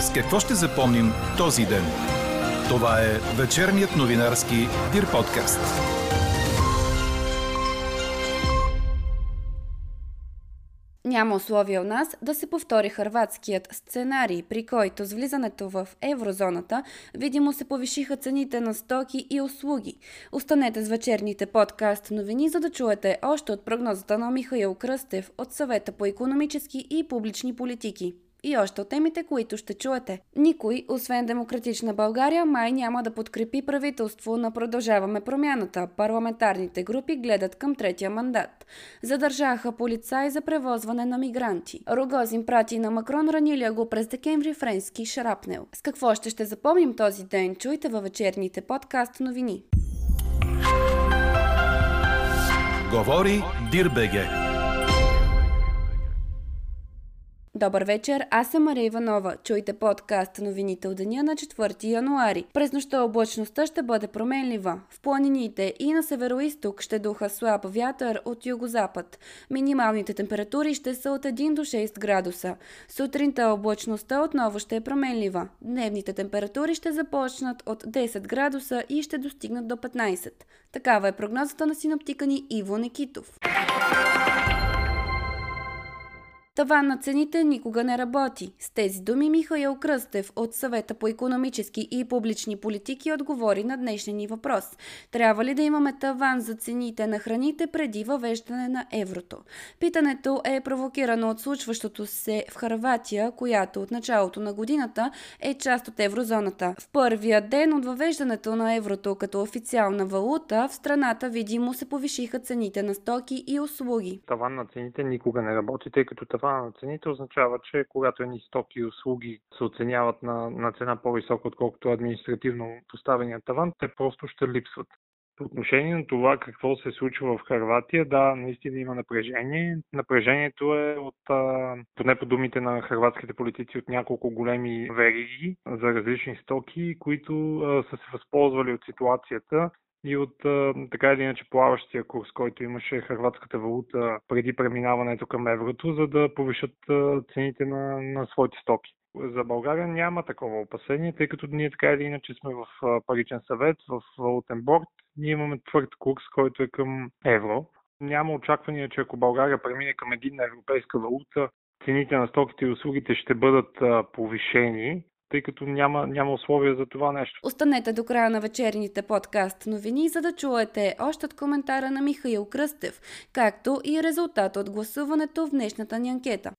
С какво ще запомним този ден? Това е вечерният новинарски Дир подкаст. Няма условия у нас да се повтори хърватският сценарий, при който с влизането в еврозоната видимо се повишиха цените на стоки и услуги. Останете с вечерните подкаст новини, за да чуете още от прогнозата на Михаил Кръстев от съвета по економически и публични политики. И още от темите, които ще чуете. Никой, освен Демократична България, май няма да подкрепи правителство на Продължаваме промяната. Парламентарните групи гледат към третия мандат. Задържаха полицаи за превозване на мигранти. Рогозин прати на Макрон ранилия го през декември френски шрапнел. С какво ще ще запомним този ден, чуйте във вечерните подкаст новини. Говори Дирбеге. Добър вечер, аз съм Мария Иванова. Чуйте подкаст новините от деня на 4 януари. През нощта облачността ще бъде променлива. В планините и на северо ще духа слаб вятър от югозапад. Минималните температури ще са от 1 до 6 градуса. Сутринта облачността отново ще е променлива. Дневните температури ще започнат от 10 градуса и ще достигнат до 15. Такава е прогнозата на синоптика ни Иво Некитов. Таван на цените никога не работи. С тези думи Михаил Кръстев от съвета по економически и публични политики отговори на днешния ни въпрос. Трябва ли да имаме таван за цените на храните преди въвеждане на еврото? Питането е провокирано от случващото се в Харватия, която от началото на годината е част от еврозоната. В първия ден от въвеждането на еврото като официална валута в страната видимо се повишиха цените на стоки и услуги. Таван на цените никога не работи, тъй като тавана на цените означава, че когато едни стоки и услуги се оценяват на, на цена по-висока, отколкото административно поставения таван, те просто ще липсват. По отношение на това какво се случва в Харватия, да, наистина има напрежение. Напрежението е от, поне по думите на харватските политици, от няколко големи вериги за различни стоки, които са се възползвали от ситуацията и от така или иначе плаващия курс, който имаше хрватската валута преди преминаването към еврото, за да повишат цените на, на своите стоки. За България няма такова опасение, тъй като ние така или иначе сме в паричен съвет, в валутен борт. Ние имаме твърд курс, който е към евро. Няма очаквания, че ако България премине към единна европейска валута, цените на стоките и услугите ще бъдат повишени тъй като няма, няма условия за това нещо. Останете до края на вечерните подкаст новини, за да чуете още от коментара на Михаил Кръстев, както и резултат от гласуването в днешната ни анкета.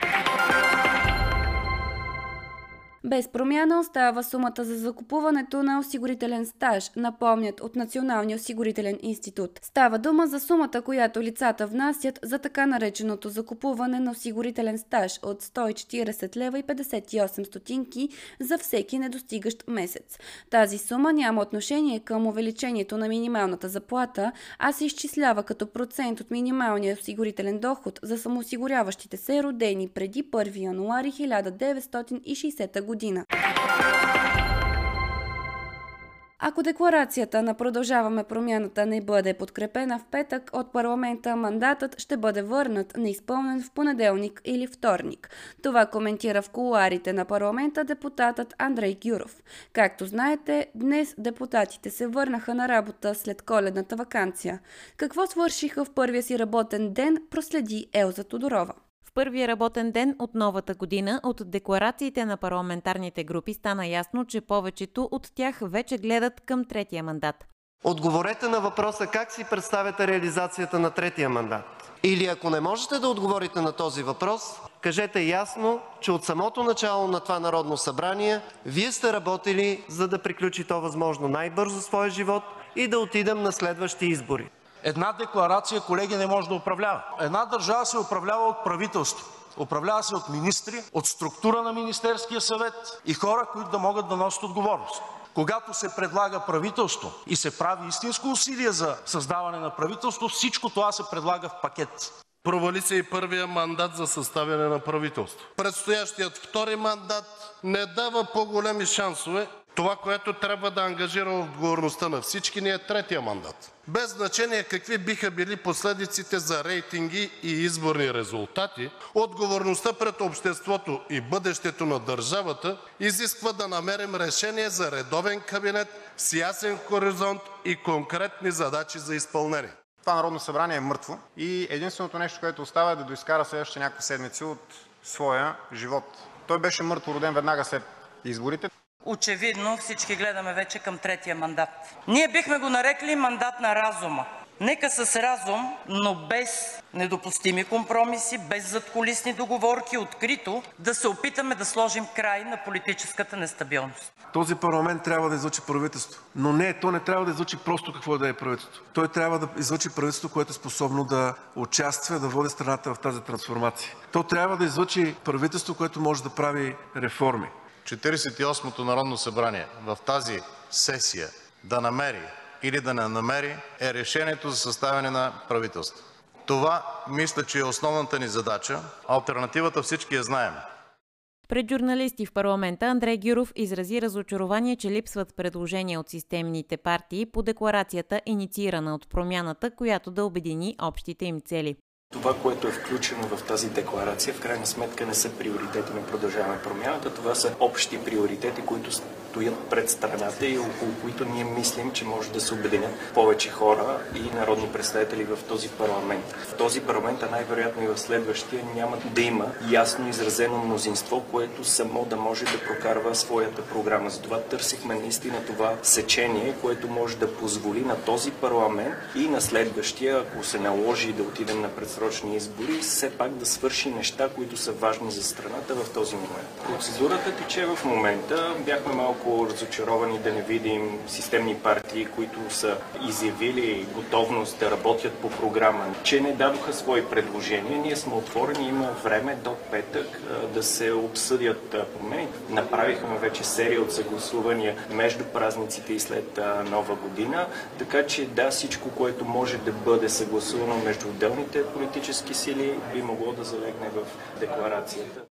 Без промяна остава сумата за закупуването на осигурителен стаж, напомнят от Националния осигурителен институт. Става дума за сумата, която лицата внасят за така нареченото закупуване на осигурителен стаж от 140 лева и 58 стотинки за всеки недостигащ месец. Тази сума няма отношение към увеличението на минималната заплата, а се изчислява като процент от минималния осигурителен доход за самоосигуряващите се родени преди 1 януари 1960 година година. Ако декларацията на Продължаваме промяната не бъде подкрепена в петък от парламента, мандатът ще бъде върнат неизпълнен в понеделник или вторник. Това коментира в колуарите на парламента депутатът Андрей Гюров. Както знаете, днес депутатите се върнаха на работа след коледната вакансия. Какво свършиха в първия си работен ден, проследи Елза Тодорова първия работен ден от новата година от декларациите на парламентарните групи стана ясно, че повечето от тях вече гледат към третия мандат. Отговорете на въпроса как си представяте реализацията на третия мандат. Или ако не можете да отговорите на този въпрос, кажете ясно, че от самото начало на това Народно събрание Вие сте работили за да приключи то възможно най-бързо своя живот и да отидем на следващи избори. Една декларация, колеги, не може да управлява. Една държава се управлява от правителство. Управлява се от министри, от структура на Министерския съвет и хора, които да могат да носят отговорност. Когато се предлага правителство и се прави истинско усилие за създаване на правителство, всичко това се предлага в пакет. Провали се и първия мандат за съставяне на правителство. Предстоящият втори мандат не дава по-големи шансове Това, което трябва да ангажира отговорността на всички ни, е третия мандат. Без значение какви биха били последиците за рейтинги и изборни резултати, отговорността пред обществото и бъдещето на държавата изисква да намерим решение за редовен кабинет с ясен хоризонт и конкретни задачи за изпълнение. Това Народно събрание е мъртво и единственото нещо, което остава, е да доизкара следващите няколко седмици от своя живот. Той беше мъртвороден веднага след изборите. Очевидно всички гледаме вече към третия мандат. Ние бихме го нарекли мандат на разума. Нека с разум, но без недопустими компромиси, без задкулисни договорки, открито да се опитаме да сложим край на политическата нестабилност. Този парламент трябва да излъчи правителство. Но не, то не трябва да излъчи просто какво да е правителство. Той трябва да излъчи правителство, което е способно да участва, да води страната в тази трансформация. То трябва да излъчи правителство, което може да прави реформи. 48-то Народно събрание в тази сесия да намери или да не намери е решението за съставяне на правителство. Това мисля, че е основната ни задача. Альтернативата всички я знаем. Пред журналисти в парламента Андрей Гюров изрази разочарование, че липсват предложения от системните партии по декларацията, инициирана от промяната, която да обедини общите им цели. Това, което е включено в тази декларация, в крайна сметка не са приоритети на продължаване промяната. Това са общи приоритети, които стоят пред страната и около които ние мислим, че може да се обединят повече хора и народни представители в този парламент. В този парламент, а най-вероятно и в следващия, няма да има ясно изразено мнозинство, което само да може да прокарва своята програма. Затова търсихме наистина това сечение, което може да позволи на този парламент и на следващия, ако се наложи да отидем на предсрочни избори, все пак да свърши неща, които са важни за страната в този момент. Процедурата тече в момента. Бяхме малко малко разочаровани да не видим системни партии, които са изявили готовност да работят по програма, че не дадоха свои предложения. Ние сме отворени, има време до петък да се обсъдят промени. Направихме вече серия от съгласувания между празниците и след нова година, така че да, всичко, което може да бъде съгласувано между отделните политически сили, би могло да залегне в декларацията.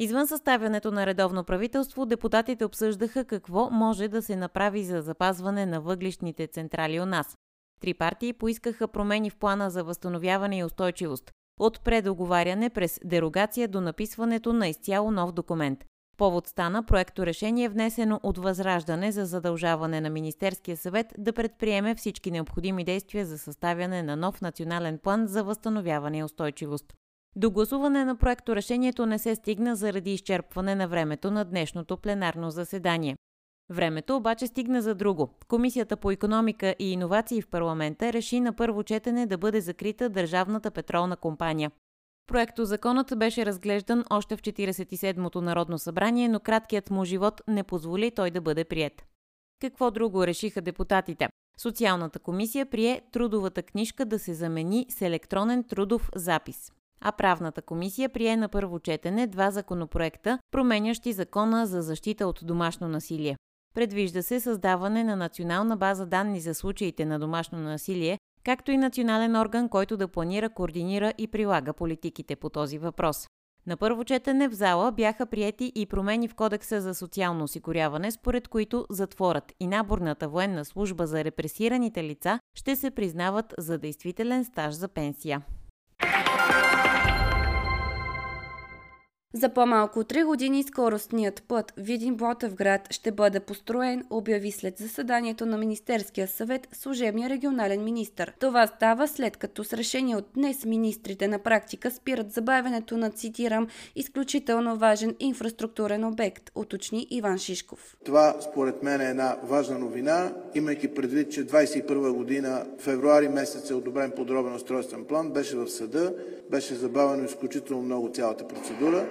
Извън съставянето на редовно правителство, депутатите обсъждаха какво може да се направи за запазване на въглишните централи у нас. Три партии поискаха промени в плана за възстановяване и устойчивост. От предоговаряне през дерогация до написването на изцяло нов документ. Повод стана проекто решение внесено от Възраждане за задължаване на Министерския съвет да предприеме всички необходими действия за съставяне на нов национален план за възстановяване и устойчивост. До гласуване на проекто решението не се стигна заради изчерпване на времето на днешното пленарно заседание. Времето обаче стигна за друго. Комисията по економика и иновации в парламента реши на първо четене да бъде закрита Държавната петролна компания. Проекто законът беше разглеждан още в 47-то Народно събрание, но краткият му живот не позволи той да бъде прият. Какво друго решиха депутатите? Социалната комисия прие трудовата книжка да се замени с електронен трудов запис а правната комисия прие на първо четене два законопроекта, променящи закона за защита от домашно насилие. Предвижда се създаване на национална база данни за случаите на домашно насилие, както и национален орган, който да планира, координира и прилага политиките по този въпрос. На първо четене в зала бяха приети и промени в Кодекса за социално осигуряване, според които затворът и наборната военна служба за репресираните лица ще се признават за действителен стаж за пенсия. За по-малко от 3 години скоростният път Видин Ботевград ще бъде построен, обяви след заседанието на Министерския съвет служебния регионален министр. Това става след като с решение от днес министрите на практика спират забавянето на, цитирам, изключително важен инфраструктурен обект, уточни Иван Шишков. Това според мен е една важна новина, имайки предвид, че 21 година, февруари месец е одобрен подробен устройствен план, беше в съда, беше забавено изключително много цялата процедура.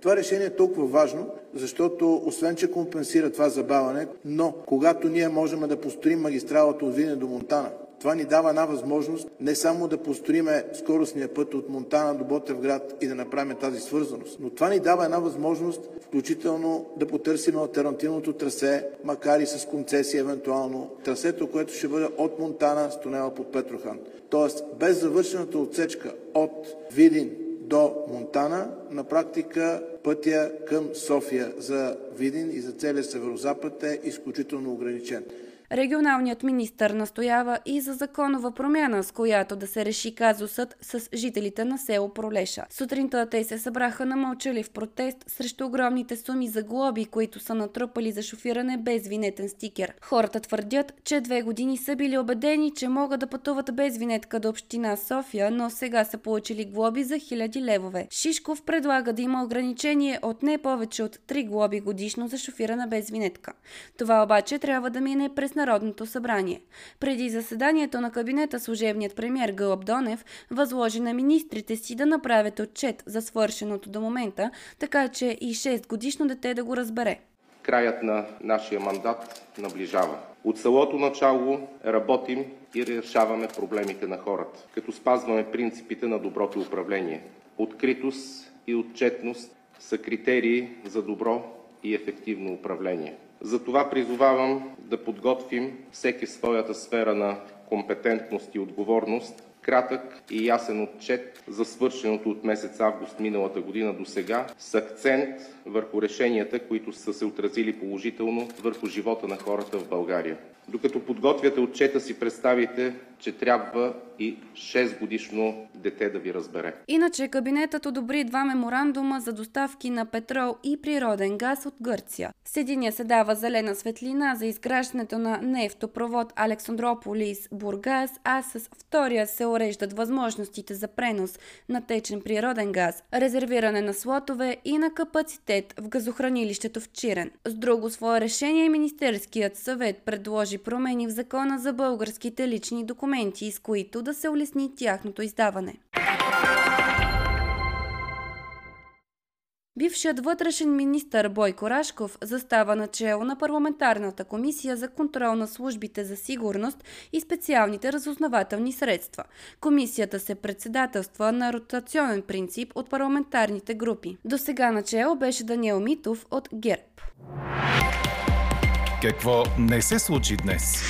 Това решение е толкова важно, защото освен, че компенсира това забаване, но когато ние можем да построим магистралата от Видин до Монтана, това ни дава една възможност не само да построиме скоростния път от Монтана до Ботевград и да направим тази свързаност, но това ни дава една възможност включително да потърсим альтернативното трасе, макар и с концесия евентуално, трасето, което ще бъде от Монтана с тунела под Петрохан. Тоест, без завършената отсечка от Видин до Монтана. На практика пътя към София за Видин и за целия северозапад е изключително ограничен. Регионалният министр настоява и за законова промяна, с която да се реши казусът с жителите на село Пролеша. Сутринта те се събраха на мълчалив протест срещу огромните суми за глоби, които са натрупали за шофиране без винетен стикер. Хората твърдят, че две години са били убедени, че могат да пътуват без винетка до община София, но сега са получили глоби за хиляди левове. Шишков предлага да има ограничение от не повече от 3 глоби годишно за шофиране без винетка. Това обаче трябва да мине през Народното събрание. Преди заседанието на кабинета служебният премьер Гълъб Донев възложи на министрите си да направят отчет за свършеното до момента, така че и 6 годишно дете да го разбере. Краят на нашия мандат наближава. От самото начало работим и решаваме проблемите на хората, като спазваме принципите на доброто управление. Откритост и отчетност са критерии за добро и ефективно управление. Затова призовавам да подготвим всеки в своята сфера на компетентност и отговорност кратък и ясен отчет за свършеното от месец август миналата година до сега с акцент върху решенията, които са се отразили положително върху живота на хората в България. Докато подготвяте отчета си, представите, че трябва и 6-годишно дете да ви разбере. Иначе кабинетът одобри два меморандума за доставки на петрол и природен газ от Гърция. С единия се дава зелена светлина за изграждането на нефтопровод Александрополис-Бургас, а с втория се уреждат възможностите за пренос на течен природен газ, резервиране на слотове и на капацитет в газохранилището в Чирен. С друго свое решение Министерският съвет предложи промени в закона за българските лични документи, с които да се улесни тяхното издаване. Бившият вътрешен министър Бойко Рашков застава начало на парламентарната комисия за контрол на службите за сигурност и специалните разузнавателни средства. Комисията се председателства на ротационен принцип от парламентарните групи. До сега начало беше Даниел Митов от ГЕРБ. Какво не се случи днес?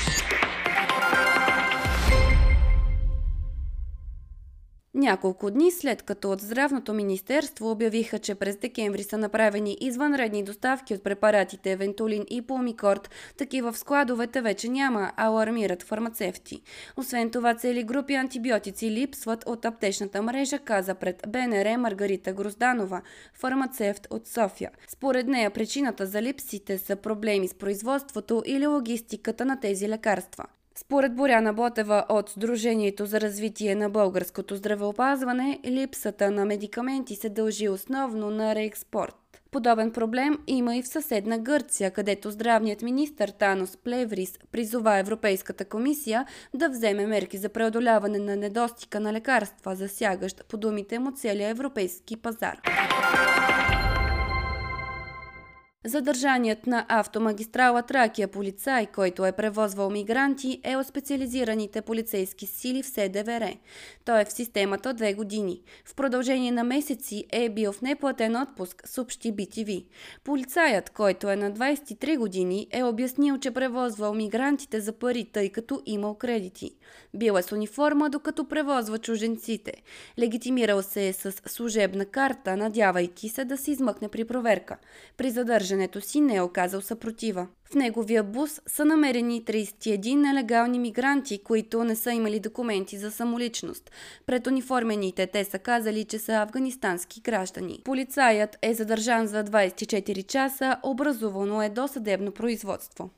Няколко дни след като от Здравното министерство обявиха, че през декември са направени извънредни доставки от препаратите Вентулин и Пулмикорд, такива в складовете вече няма, алармират фармацевти. Освен това, цели групи антибиотици липсват от аптечната мрежа, каза пред БНР Маргарита Грозданова, фармацевт от София. Според нея причината за липсите са проблеми с производството или логистиката на тези лекарства. Според Боряна Ботева от Сдружението за развитие на българското здравеопазване, липсата на медикаменти се дължи основно на реекспорт. Подобен проблем има и в съседна Гърция, където здравният министр Танос Плеврис призова Европейската комисия да вземе мерки за преодоляване на недостига на лекарства, засягащ по думите му целия европейски пазар. Задържаният на автомагистрала Тракия полицай, който е превозвал мигранти, е от специализираните полицейски сили в СДВР. Той е в системата две години. В продължение на месеци е бил в неплатен отпуск, съобщи BTV. Полицаят, който е на 23 години, е обяснил, че превозвал мигрантите за пари, тъй като имал кредити. Бил е с униформа, докато превозва чуженците. Легитимирал се е с служебна карта, надявайки се да се измъкне при проверка. При задържането си не е оказал съпротива. В неговия бус са намерени 31 нелегални мигранти, които не са имали документи за самоличност. Пред униформените те са казали, че са афганистански граждани. Полицаят е задържан за 24 часа, образувано е досъдебно производство.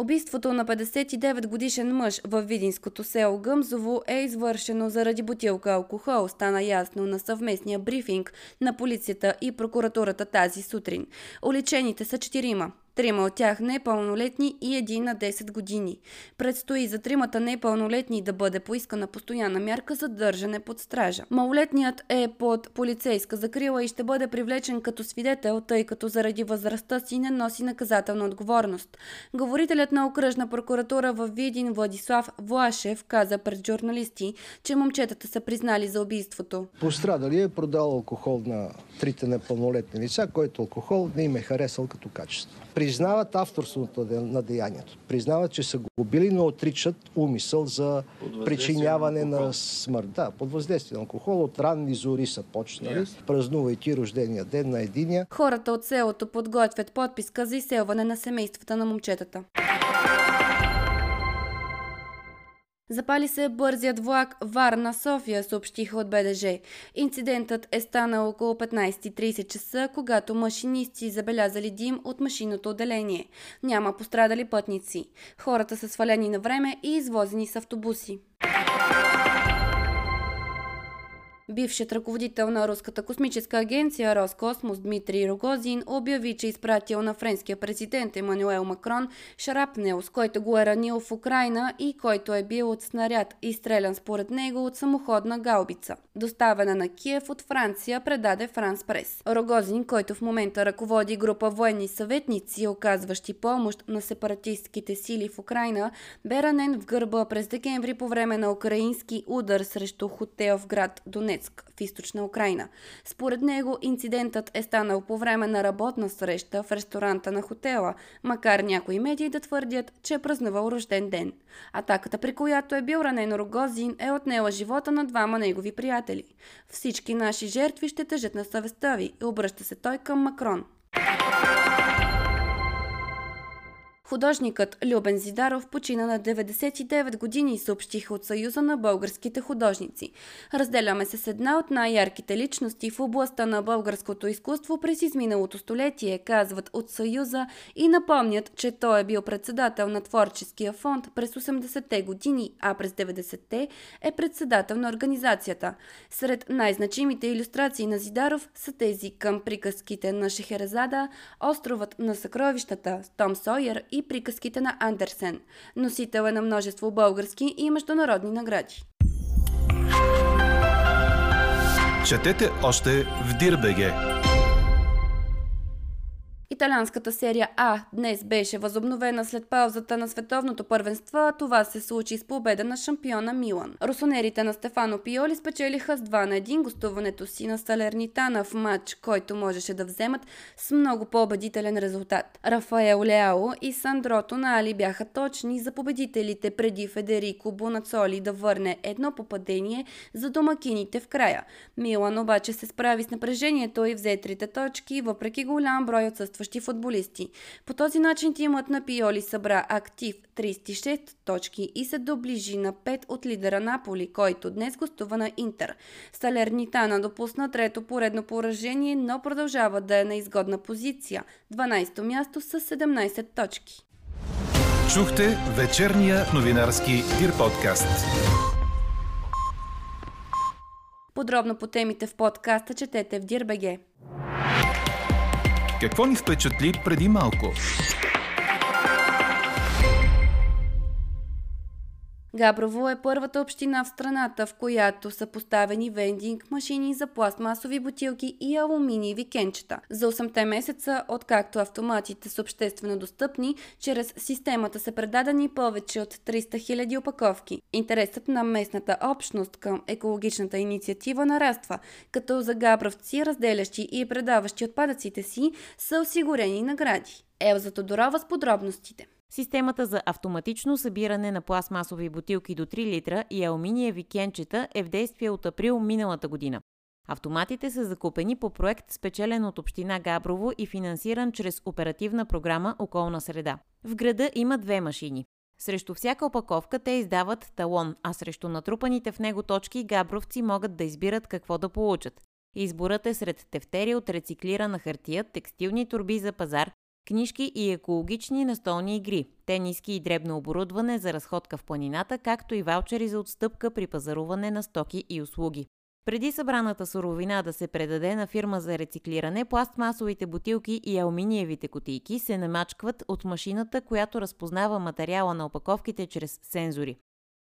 Убийството на 59 годишен мъж в Видинското село Гъмзово е извършено заради бутилка алкохол, стана ясно на съвместния брифинг на полицията и прокуратурата тази сутрин. Уличените са четирима. Трима от тях непълнолетни и един на 10 години. Предстои за тримата непълнолетни да бъде поискана постоянна мярка за държане под стража. Малолетният е под полицейска закрила и ще бъде привлечен като свидетел, тъй като заради възрастта си не носи наказателна отговорност. Говорителят на окръжна прокуратура в Видин Владислав Влашев каза пред журналисти, че момчетата са признали за убийството. Пострадали е продал алкохол на трите непълнолетни лица, който алкохол не им е харесал като качество. При признават авторството на деянието. Признават, че са го били, но отричат умисъл за причиняване на, на смърт. Да, под въздействие на алкохол. От ранни зори са почнали, yes. празнувайки рождения ден на единия. Хората от селото подготвят подписка за изселване на семействата на момчетата. Запали се бързият влак Варна-София, съобщиха от БДЖ. Инцидентът е станал около 15.30 часа, когато машинисти забелязали дим от машинното отделение. Няма пострадали пътници. Хората са свалени на време и извозени с автобуси. Бившият ръководител на Руската космическа агенция Роскосмос Дмитрий Рогозин обяви, че изпратил на френския президент Емануел Макрон шрапнел, с който го е ранил в Украина и който е бил от снаряд, изстрелян според него от самоходна гаубица. Доставена на Киев от Франция, предаде Франс Прес. Рогозин, който в момента ръководи група военни съветници, оказващи помощ на сепаратистските сили в Украина, бе ранен в гърба през декември по време на украински удар срещу хотел в град Донец Донецк в източна Украина. Според него инцидентът е станал по време на работна среща в ресторанта на хотела, макар някои медии да твърдят, че е празнувал рожден ден. Атаката, при която е бил ранен Рогозин, е отнела живота на двама негови приятели. Всички наши жертви ще тъжат на съвестта ви, обръща се той към Макрон. Художникът Любен Зидаров почина на 99 години, съобщиха от Съюза на българските художници. Разделяме се с една от най-ярките личности в областта на българското изкуство през изминалото столетие, казват от Съюза и напомнят, че той е бил председател на Творческия фонд през 80-те години, а през 90-те е председател на организацията. Сред най-значимите иллюстрации на Зидаров са тези към приказките на Шехерезада, островът на съкровищата, Том Сойер и приказките на Андерсен. Носител е на множество български и международни награди. Четете още в Дирбеге! Италианската серия А днес беше възобновена след паузата на световното първенство, а това се случи с победа на шампиона Милан. Русонерите на Стефано Пиоли спечелиха с 2 на 1 гостуването си на Салернитана в матч, който можеше да вземат с много по-убедителен резултат. Рафаел Леао и Сандро Тонали бяха точни за победителите преди Федерико Бонацоли да върне едно попадение за домакините в края. Милан обаче се справи с напрежението и взе трите точки, въпреки голям брой отсъстващи действащи футболисти. По този начин тимът на Пиоли събра актив 36 точки и се доближи на 5 от лидера Наполи, който днес гостува на Интер. Салернитана допусна трето поредно поражение, но продължава да е на изгодна позиция. 12-то място с 17 точки. Чухте вечерния новинарски Дир подкаст. Подробно по темите в подкаста четете в Дирбеге. Какво ни впечатли преди малко? Габрово е първата община в страната, в която са поставени вендинг машини за пластмасови бутилки и алуминиеви кенчета. За 8-те месеца, откакто автоматите са обществено достъпни, чрез системата са предадени повече от 300 000 опаковки. Интересът на местната общност към екологичната инициатива нараства, като за габровци, разделящи и предаващи отпадъците си, са осигурени награди. Елза Тодорова с подробностите. Системата за автоматично събиране на пластмасови бутилки до 3 литра и алуминиеви кенчета е в действие от април миналата година. Автоматите са закупени по проект спечелен от Община Габрово и финансиран чрез оперативна програма Околна среда. В града има две машини. Срещу всяка опаковка те издават талон, а срещу натрупаните в него точки габровци могат да избират какво да получат. Изборът е сред тефтери от рециклирана хартия, текстилни турби за пазар, книжки и екологични настолни игри, тениски и дребно оборудване за разходка в планината, както и ваучери за отстъпка при пазаруване на стоки и услуги. Преди събраната суровина да се предаде на фирма за рециклиране, пластмасовите бутилки и алуминиевите кутийки се намачкват от машината, която разпознава материала на опаковките чрез сензори.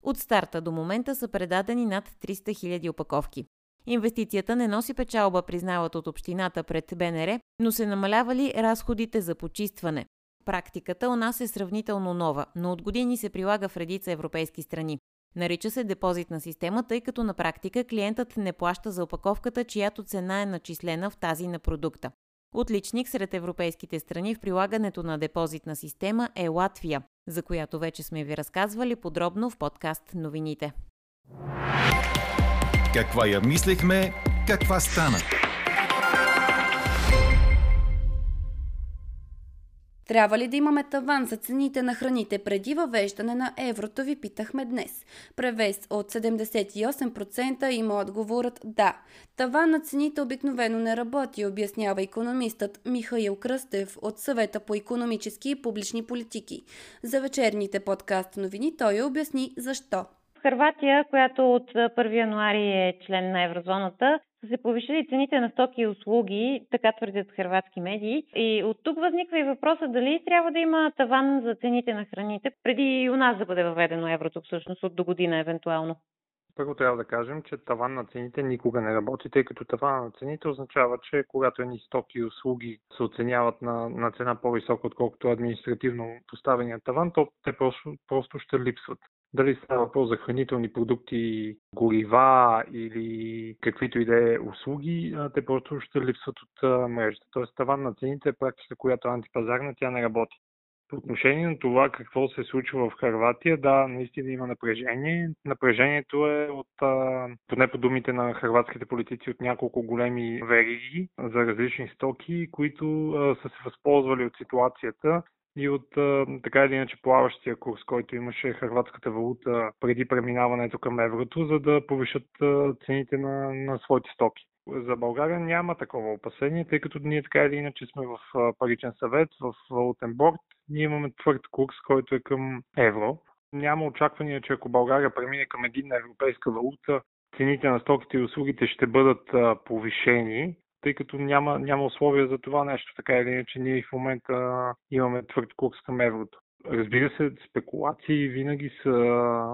От старта до момента са предадени над 300 000 опаковки. Инвестицията не носи печалба, признават от общината пред БНР, но се намалявали разходите за почистване. Практиката у нас е сравнително нова, но от години се прилага в редица европейски страни. Нарича се депозитна система, тъй като на практика клиентът не плаща за опаковката, чиято цена е начислена в тази на продукта. Отличник сред европейските страни в прилагането на депозитна система е Латвия, за която вече сме ви разказвали подробно в подкаст новините. Каква я мислехме, каква стана? Трябва ли да имаме таван за цените на храните преди въвеждане на еврото, ви питахме днес. Превес от 78% има отговорът да. Таван на цените обикновено не работи, обяснява економистът Михаил Кръстев от съвета по економически и публични политики. За вечерните подкаст новини той обясни защо. Харватия, която от 1 януари е член на еврозоната, са се повишили цените на стоки и услуги, така твърдят хрватски медии. И от тук възниква и въпроса дали трябва да има таван за цените на храните, преди и у нас да бъде въведено еврото всъщност от до година евентуално. Първо трябва да кажем, че таван на цените никога не работи, тъй като таван на цените означава, че когато едни стоки и услуги се оценяват на, на цена по-висока, отколкото административно поставения таван, то те просто, просто ще липсват. Дали става въпрос за хранителни продукти, горива или каквито и да е услуги, те просто ще липсват от мрежата. Тоест таван на цените е практика, която е антипазарна, тя не работи. По отношение на това какво се случва в Харватия, да, наистина има напрежение. Напрежението е от, поне по думите на харватските политици, от няколко големи вериги за различни стоки, които са се възползвали от ситуацията и от така или иначе плаващия курс, който имаше хрватската валута преди преминаването към еврото, за да повишат цените на, на своите стоки. За България няма такова опасение, тъй като ние така или иначе сме в паричен съвет, в валутен борт. Ние имаме твърд курс, който е към евро. Няма очаквания, че ако България премине към единна европейска валута, цените на стоките и услугите ще бъдат повишени тъй като няма, няма условия за това нещо. Така или иначе, ние в момента имаме твърд курс към еврото. Разбира се, спекулации винаги са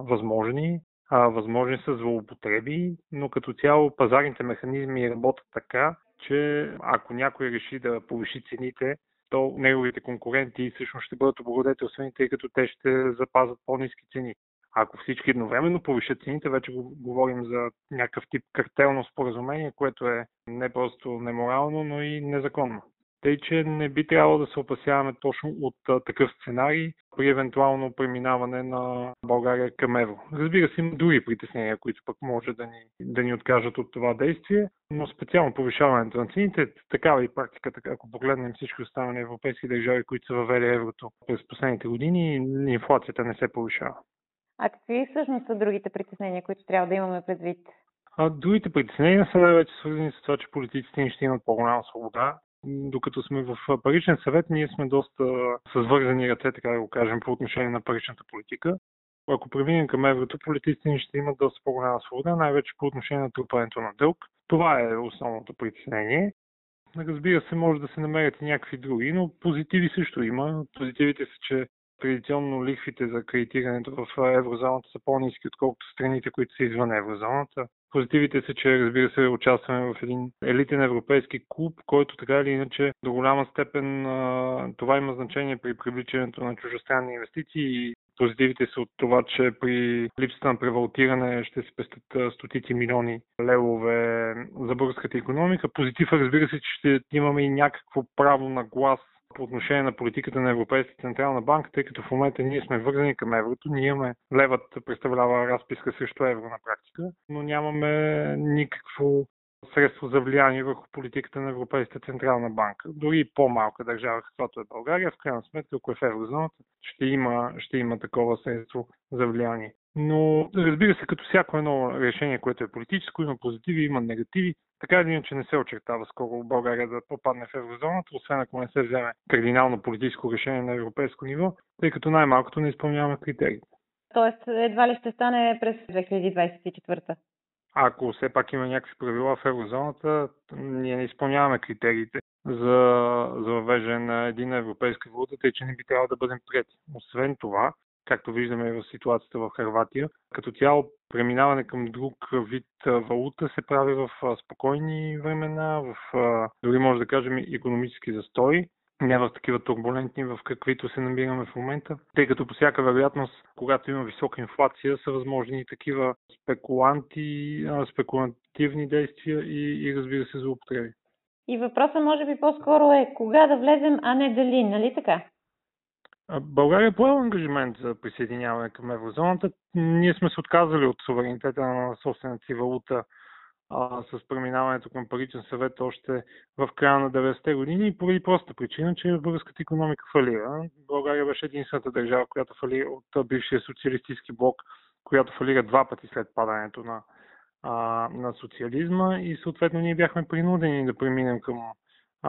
възможни, а, възможни са злоупотреби, но като цяло пазарните механизми работят така, че ако някой реши да повиши цените, то неговите конкуренти всъщност ще бъдат облагодетелствени, тъй като те ще запазват по-низки цени. Ако всички едновременно повишат цените, вече говорим за някакъв тип картелно споразумение, което е не просто неморално, но и незаконно. Тъй, че не би трябвало да се опасяваме точно от такъв сценарий при евентуално преминаване на България към евро. Разбира се, има други притеснения, които пък може да ни, да ни откажат от това действие, но специално повишаването на цените, такава и практиката, ако погледнем всички останали европейски държави, които са въвели еврото през последните години, инфлацията не се повишава. А какви всъщност са другите притеснения, които трябва да имаме предвид? А другите притеснения са най-вече свързани с това, че политиците ни ще имат по-голяма свобода. Докато сме в паричен съвет, ние сме доста с вързани ръце, така да го кажем, по отношение на паричната политика. Ако преминем към еврото, политиците ни ще имат доста по-голяма свобода, най-вече по отношение на трупането на дълг. Това е основното притеснение. Разбира се, може да се намерят и някакви други, но позитиви също има. Позитивите са, че традиционно лихвите за кредитирането в еврозоната са по-низки, отколкото страните, които са извън еврозоната. Позитивите са, че разбира се участваме в един елитен европейски клуб, който така или иначе до голяма степен това има значение при привличането на чужестранни инвестиции и Позитивите са от това, че при липсата на превалтиране ще се пестят стотици милиони левове за българската економика. Позитив разбира се, че ще имаме и някакво право на глас по отношение на политиката на Европейската централна банка, тъй като в момента ние сме вързани към еврото, ние имаме левът представлява разписка срещу евро на практика, но нямаме никакво средство за влияние върху политиката на Европейската централна банка. Дори по-малка държава, каквато е България, в крайна сметка, ако е в еврозоната, ще има, ще има такова средство за влияние. Но разбира се, като всяко едно решение, което е политическо, има позитиви, има негативи. Така или иначе не се очертава скоро България да попадне в еврозоната, освен ако не се вземе кардинално политическо решение на европейско ниво, тъй като най-малкото не изпълняваме критериите. Тоест, едва ли ще стане през 2024? Ако все пак има някакви правила в еврозоната, ние не изпълняваме критериите за, за въвеждане на един европейска валута, тъй че не би трябвало да бъдем прияти. Освен това, както виждаме в ситуацията в Харватия. Като цяло преминаване към друг вид валута се прави в спокойни времена, в дори може да кажем економически застой, не в такива турбулентни, в каквито се намираме в момента, тъй като по всяка вероятност, когато има висока инфлация, са възможни и такива спекуланти, спекулативни действия и, и разбира се, злоупотреби. И въпросът може би по-скоро е кога да влезем, а не дали, нали така? България е поела ангажимент за присъединяване към еврозоната. Ние сме се отказали от суверенитета на собствената си валута а, с преминаването към паричен съвет още в края на 90-те години и поради проста причина, че българската економика фалира. България беше единствената държава, която фалира от бившия социалистически блок, която фалира два пъти след падането на, а, на социализма и съответно ние бяхме принудени да преминем към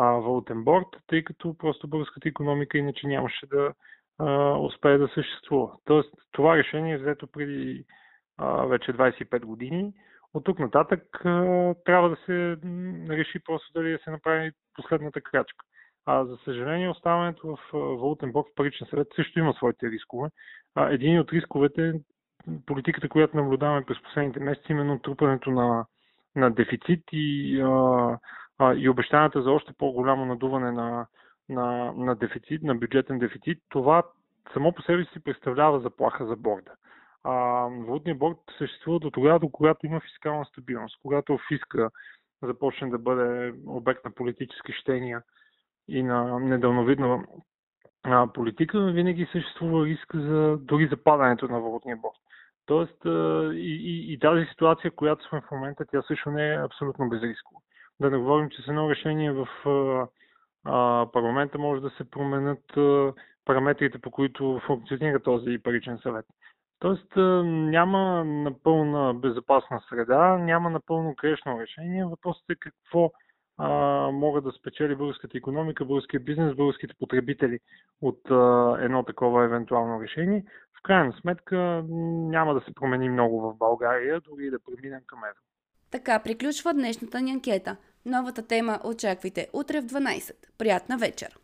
валутен борт, тъй като просто българската економика иначе нямаше да а, успее да съществува. Тоест това решение е взето преди а, вече 25 години от тук нататък трябва да се реши просто дали да се направи последната крачка. А за съжаление, оставането в валутен блок в паричен съвет също има своите рискове. А, един от рисковете е политиката, която наблюдаваме през последните месеци, именно трупането на, на дефицит и, а, а, и обещанията за още по-голямо надуване на, на, на дефицит, на бюджетен дефицит. Това само по себе си представлява заплаха за борда а, валутният борт съществува до тогава, до когато има фискална стабилност. Когато фиска започне да бъде обект на политически щения и на недълновидна а, политика, винаги съществува риск за дори за падането на валутния борт. Тоест и, и, и тази ситуация, която сме в момента, тя също не е абсолютно безрискова. Да не говорим, че с едно решение в а, парламента може да се променят а, параметрите, по които функционира този паричен съвет. Тоест няма напълна безопасна среда, няма напълно грешно решение. Въпросът е какво а, могат да спечели българската економика, българския бизнес, българските потребители от а, едно такова евентуално решение. В крайна сметка няма да се промени много в България, дори да преминем към евро. Така приключва днешната ни анкета. Новата тема очаквайте утре в 12. Приятна вечер!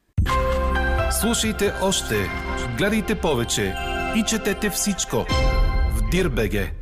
Слушайте още, гледайте повече и четете всичко в Дирбеге.